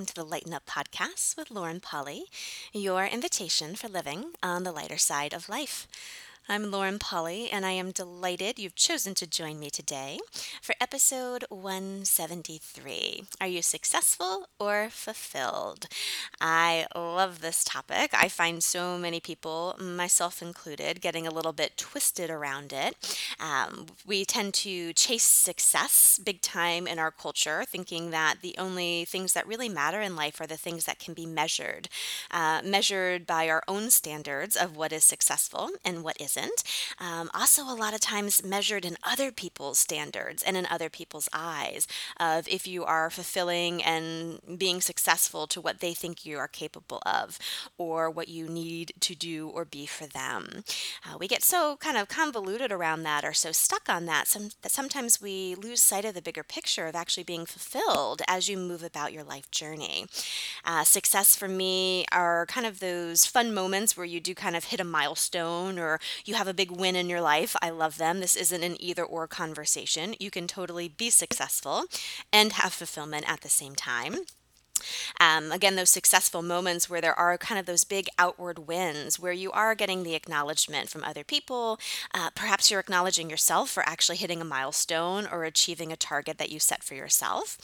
welcome to the Lighten Up Podcast with Lauren Polly, your invitation for living on the lighter side of life. I'm Lauren Polly, and I am delighted you've chosen to join me today for episode 173. Are you successful or fulfilled? I love this topic. I find so many people, myself included, getting a little bit twisted around it. Um, we tend to chase success big time in our culture, thinking that the only things that really matter in life are the things that can be measured, uh, measured by our own standards of what is successful and what isn't isn't. Um, also, a lot of times measured in other people's standards and in other people's eyes of if you are fulfilling and being successful to what they think you are capable of or what you need to do or be for them. Uh, we get so kind of convoluted around that or so stuck on that, some, that sometimes we lose sight of the bigger picture of actually being fulfilled as you move about your life journey. Uh, success for me are kind of those fun moments where you do kind of hit a milestone or you have a big win in your life. I love them. This isn't an either or conversation. You can totally be successful and have fulfillment at the same time. Um, again, those successful moments where there are kind of those big outward wins, where you are getting the acknowledgement from other people. Uh, perhaps you're acknowledging yourself for actually hitting a milestone or achieving a target that you set for yourself.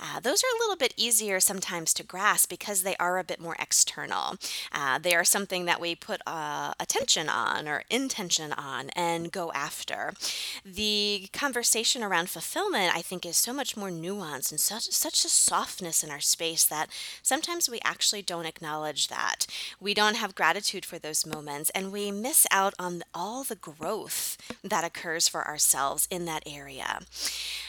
Uh, those are a little bit easier sometimes to grasp because they are a bit more external. Uh, they are something that we put uh, attention on or intention on and go after. The conversation around fulfillment, I think, is so much more nuanced and such, such a softness in our space space that sometimes we actually don't acknowledge that. We don't have gratitude for those moments and we miss out on all the growth that occurs for ourselves in that area.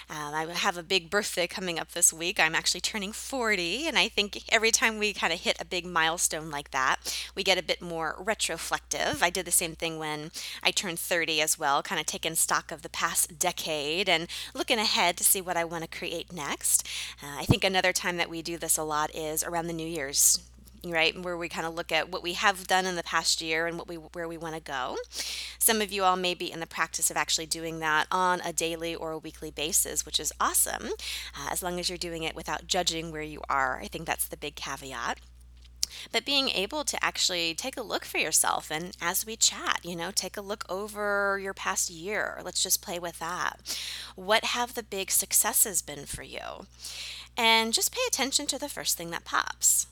Um, I have a big birthday coming up this week. I'm actually turning 40, and I think every time we kind of hit a big milestone like that, we get a bit more retroflective. I did the same thing when I turned 30 as well, kind of taking stock of the past decade and looking ahead to see what I want to create next. Uh, I think another time that we do this a lot is around the New Year's right where we kind of look at what we have done in the past year and what we where we want to go. Some of you all may be in the practice of actually doing that on a daily or a weekly basis which is awesome uh, as long as you're doing it without judging where you are. I think that's the big caveat. But being able to actually take a look for yourself and as we chat you know take a look over your past year let's just play with that. What have the big successes been for you? And just pay attention to the first thing that pops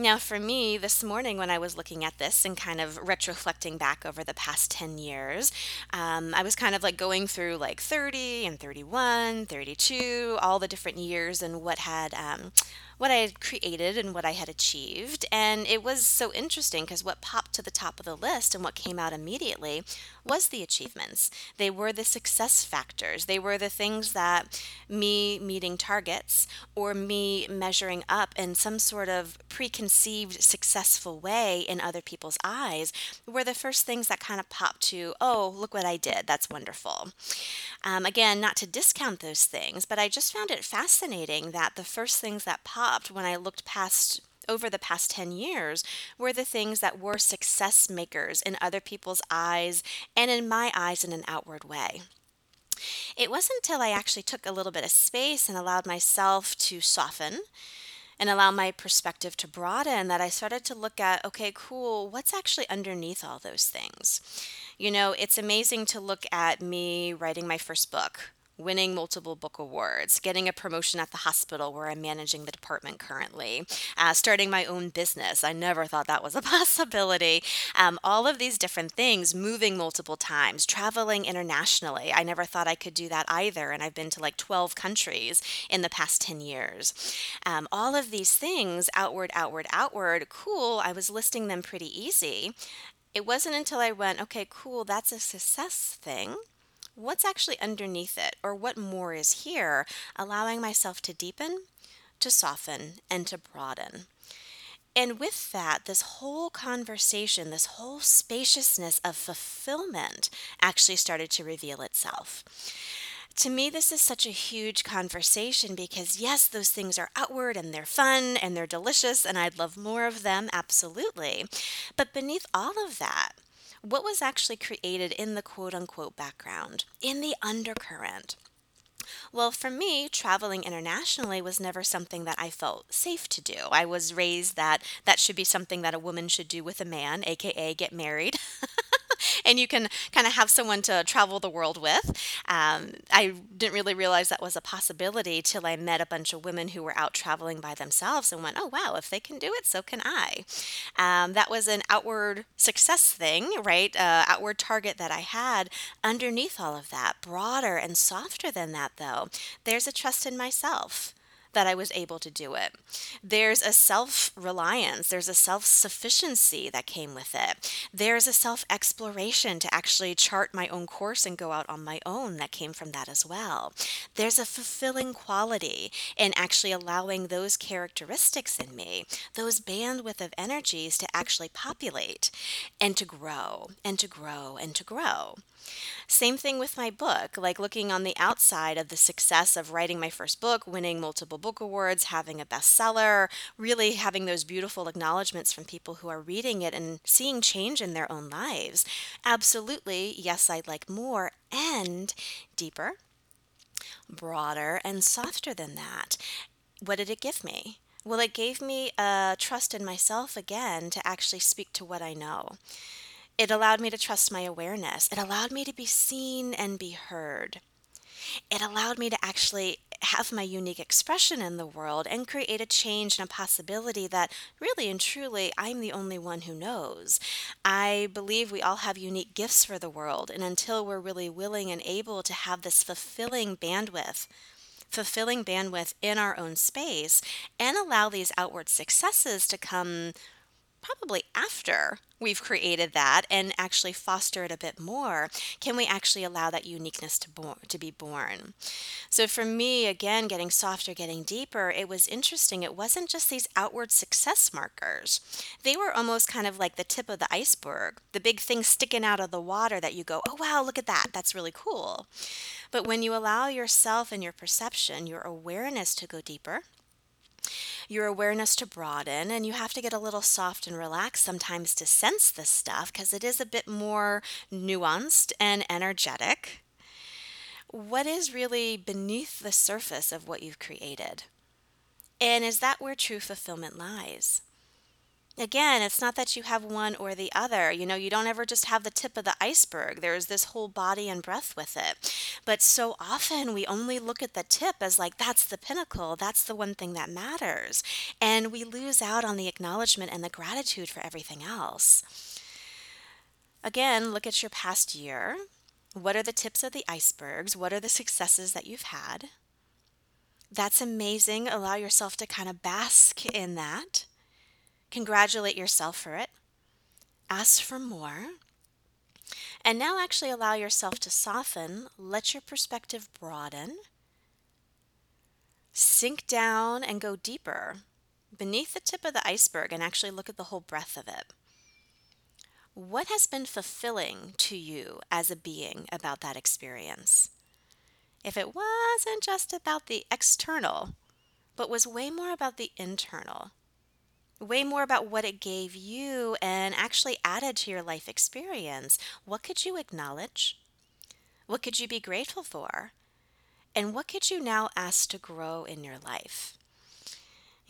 now, for me, this morning when I was looking at this and kind of retroflecting back over the past 10 years, um, I was kind of like going through like 30 and 31, 32, all the different years and what had um, what I had created and what I had achieved. And it was so interesting because what popped to the top of the list and what came out immediately was the achievements. They were the success factors. They were the things that me meeting targets or me measuring up in some sort of preconceived successful way in other people's eyes were the first things that kind of popped to, oh, look what I did. That's wonderful. Um, again, not to discount those things, but I just found it fascinating that the first things that popped stopped when I looked past over the past 10 years were the things that were success makers in other people's eyes and in my eyes in an outward way. It wasn't until I actually took a little bit of space and allowed myself to soften and allow my perspective to broaden that I started to look at okay, cool, what's actually underneath all those things? You know, it's amazing to look at me writing my first book winning multiple book awards, getting a promotion at the hospital where I'm managing the department currently, uh, starting my own business. I never thought that was a possibility. Um, all of these different things, moving multiple times, traveling internationally. I never thought I could do that either. And I've been to like 12 countries in the past 10 years. Um, all of these things, outward, outward, outward, cool. I was listing them pretty easy. It wasn't until I went, okay, cool, that's a success thing what's actually underneath it or what more is here, allowing myself to deepen, to soften, and to broaden. And with that, this whole conversation, this whole spaciousness of fulfillment actually started to reveal itself. To me, this is such a huge conversation because, yes, those things are outward and they're fun and they're delicious, and I'd love more of them, absolutely. But beneath all of that, what was actually created in the quote unquote background, in the undercurrent. Well, for me, traveling internationally was never something that I felt safe to do. I was raised that that should be something that a woman should do with a man, aka get married. and you can kind of have someone to travel the world with. Um, I didn't really realize that was a possibility till I met a bunch of women who were out traveling by themselves and went, oh, wow, if they can do it, so can I. Um, that was an outward success thing, right? Uh, outward target that I had. Underneath all of that, broader and softer than that, though, there's a trust in myself that I was able to do it. There's a self reliance, there's a self sufficiency that came with it. There's a self exploration to actually chart my own course and go out on my own that came from that as well. There's a fulfilling quality in actually allowing those characteristics in me, those bandwidth of energies to actually populate and to grow and to grow and to grow. Same thing with my book, like looking on the outside of the success of writing my first book, winning multiple book awards, having a bestseller, really having those beautiful acknowledgments from people who are reading it and seeing change in their own lives. Absolutely, yes, I'd like more and deeper, broader, and softer than that. What did it give me? Well, it gave me a trust in myself again to actually speak to what I know. It allowed me to trust my awareness. It allowed me to be seen and be heard. It allowed me to actually have my unique expression in the world and create a change and a possibility that really and truly I'm the only one who knows. I believe we all have unique gifts for the world, and until we're really willing and able to have this fulfilling bandwidth, fulfilling bandwidth in our own space, and allow these outward successes to come probably after we've created that and actually foster it a bit more can we actually allow that uniqueness to, bo- to be born? So for me again getting softer getting deeper it was interesting. It wasn't just these outward success markers. They were almost kind of like the tip of the iceberg the big thing sticking out of the water that you go oh wow look at that. That's really cool. But when you allow yourself and your perception your awareness to go deeper your awareness to broaden, and you have to get a little soft and relaxed sometimes to sense this stuff because it is a bit more nuanced and energetic. What is really beneath the surface of what you've created? And is that where true fulfillment lies? Again, it's not that you have one or the other. You know, you don't ever just have the tip of the iceberg. There's this whole body and breath with it. But so often we only look at the tip as like, that's the pinnacle, that's the one thing that matters. And we lose out on the acknowledgement and the gratitude for everything else. Again, look at your past year. What are the tips of the icebergs? What are the successes that you've had? That's amazing. Allow yourself to kind of bask in that. Congratulate yourself for it. Ask for more. And now actually allow yourself to soften, let your perspective broaden, sink down and go deeper beneath the tip of the iceberg and actually look at the whole breadth of it. What has been fulfilling to you as a being about that experience? If it wasn't just about the external, but was way more about the internal, way more about what it gave you and actually added to your life experience. What could you acknowledge? What could you be grateful for? And what could you now ask to grow in your life?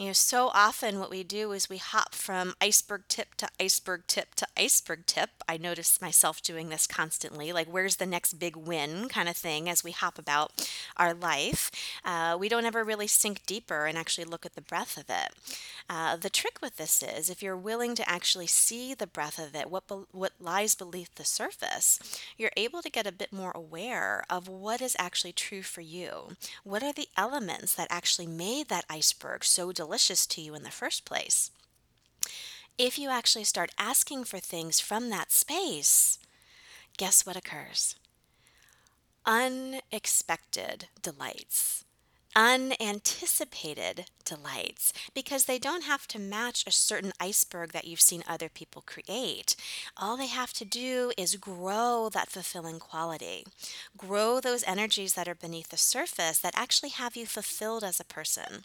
You know, so often what we do is we hop from iceberg tip to iceberg tip to iceberg tip. I notice myself doing this constantly, like where's the next big win kind of thing as we hop about our life. Uh, we don't ever really sink deeper and actually look at the breadth of it. Uh, the trick with this is if you're willing to actually see the breadth of it, what, be- what lies beneath the surface, you're able to get a bit more aware of what is actually true for you. What are the elements that actually made that iceberg so delicious? Delicious to you in the first place. If you actually start asking for things from that space, guess what occurs? Unexpected delights unanticipated delights because they don't have to match a certain iceberg that you've seen other people create. All they have to do is grow that fulfilling quality, grow those energies that are beneath the surface that actually have you fulfilled as a person.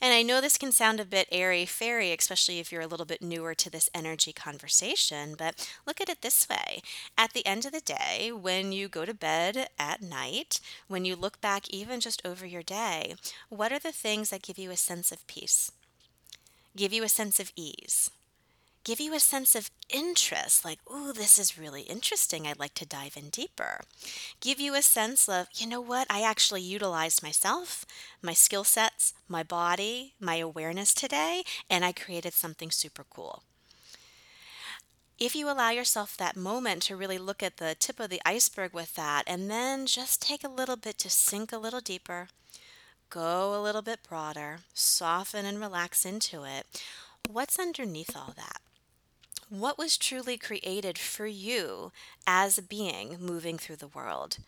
And I know this can sound a bit airy fairy, especially if you're a little bit newer to this energy conversation, but look at it this way. At the end of the day, when you go to bed at night, when you look back even just over your day, what are the things that give you a sense of peace? Give you a sense of ease? Give you a sense of interest, like, ooh, this is really interesting. I'd like to dive in deeper. Give you a sense of, you know what, I actually utilized myself, my skill sets, my body, my awareness today, and I created something super cool. If you allow yourself that moment to really look at the tip of the iceberg with that, and then just take a little bit to sink a little deeper, go a little bit broader, soften and relax into it, what's underneath all that? What was truly created for you as a being moving through the world.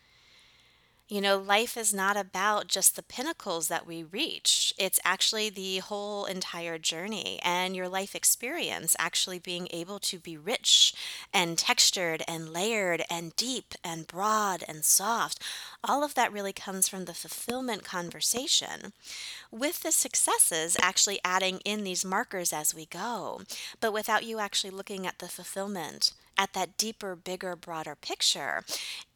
You know, life is not about just the pinnacles that we reach. It's actually the whole entire journey and your life experience actually being able to be rich and textured and layered and deep and broad and soft. All of that really comes from the fulfillment conversation with the successes actually adding in these markers as we go, but without you actually looking at the fulfillment at that deeper, bigger, broader picture,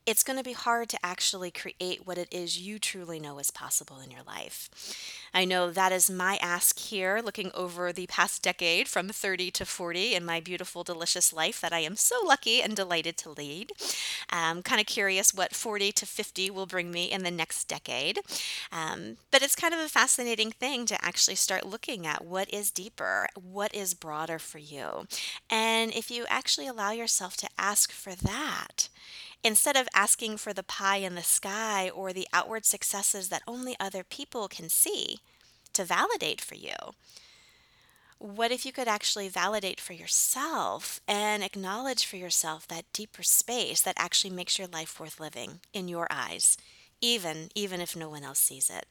it's going to be hard to actually create what it is you truly know is possible in your life. I know that is my ask here, looking over the past decade from 30 to 40 in my beautiful, delicious life that I am so lucky and delighted to lead. I'm kind of curious what 40 to 50 will bring me in the next decade. Um, but it's kind of a fascinating thing to actually start looking at what is deeper, what is broader for you. And if you actually allow yourself to ask for that, instead of asking for the pie in the sky or the outward successes that only other people can see to validate for you. What if you could actually validate for yourself and acknowledge for yourself that deeper space that actually makes your life worth living in your eyes, even even if no one else sees it?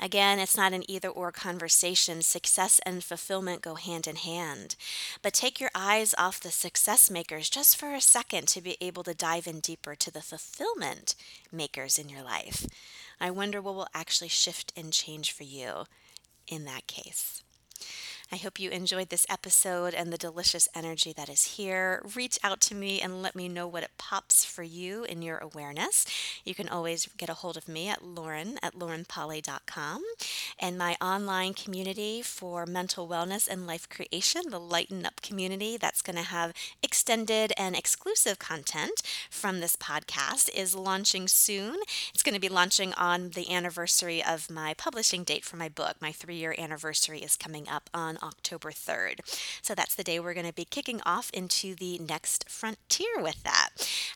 Again, it's not an either or conversation. Success and fulfillment go hand in hand. But take your eyes off the success makers just for a second to be able to dive in deeper to the fulfillment makers in your life. I wonder what will actually shift and change for you in that case. I hope you enjoyed this episode and the delicious energy that is here. Reach out to me and let me know what it pops for you in your awareness. You can always get a hold of me at lauren at laurenpolly.com and my online community for mental wellness and life creation, the Lighten Up community that's going to have extended and exclusive content from this podcast is launching soon. It's going to be launching on the anniversary of my publishing date for my book. My three year anniversary is coming up October 3rd. So that's the day we're going to be kicking off into the next frontier with that.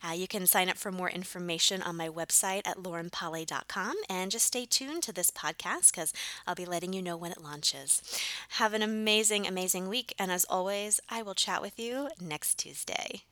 Uh, you can sign up for more information on my website at laurenpolly.com and just stay tuned to this podcast because I'll be letting you know when it launches. Have an amazing, amazing week. And as always, I will chat with you next Tuesday.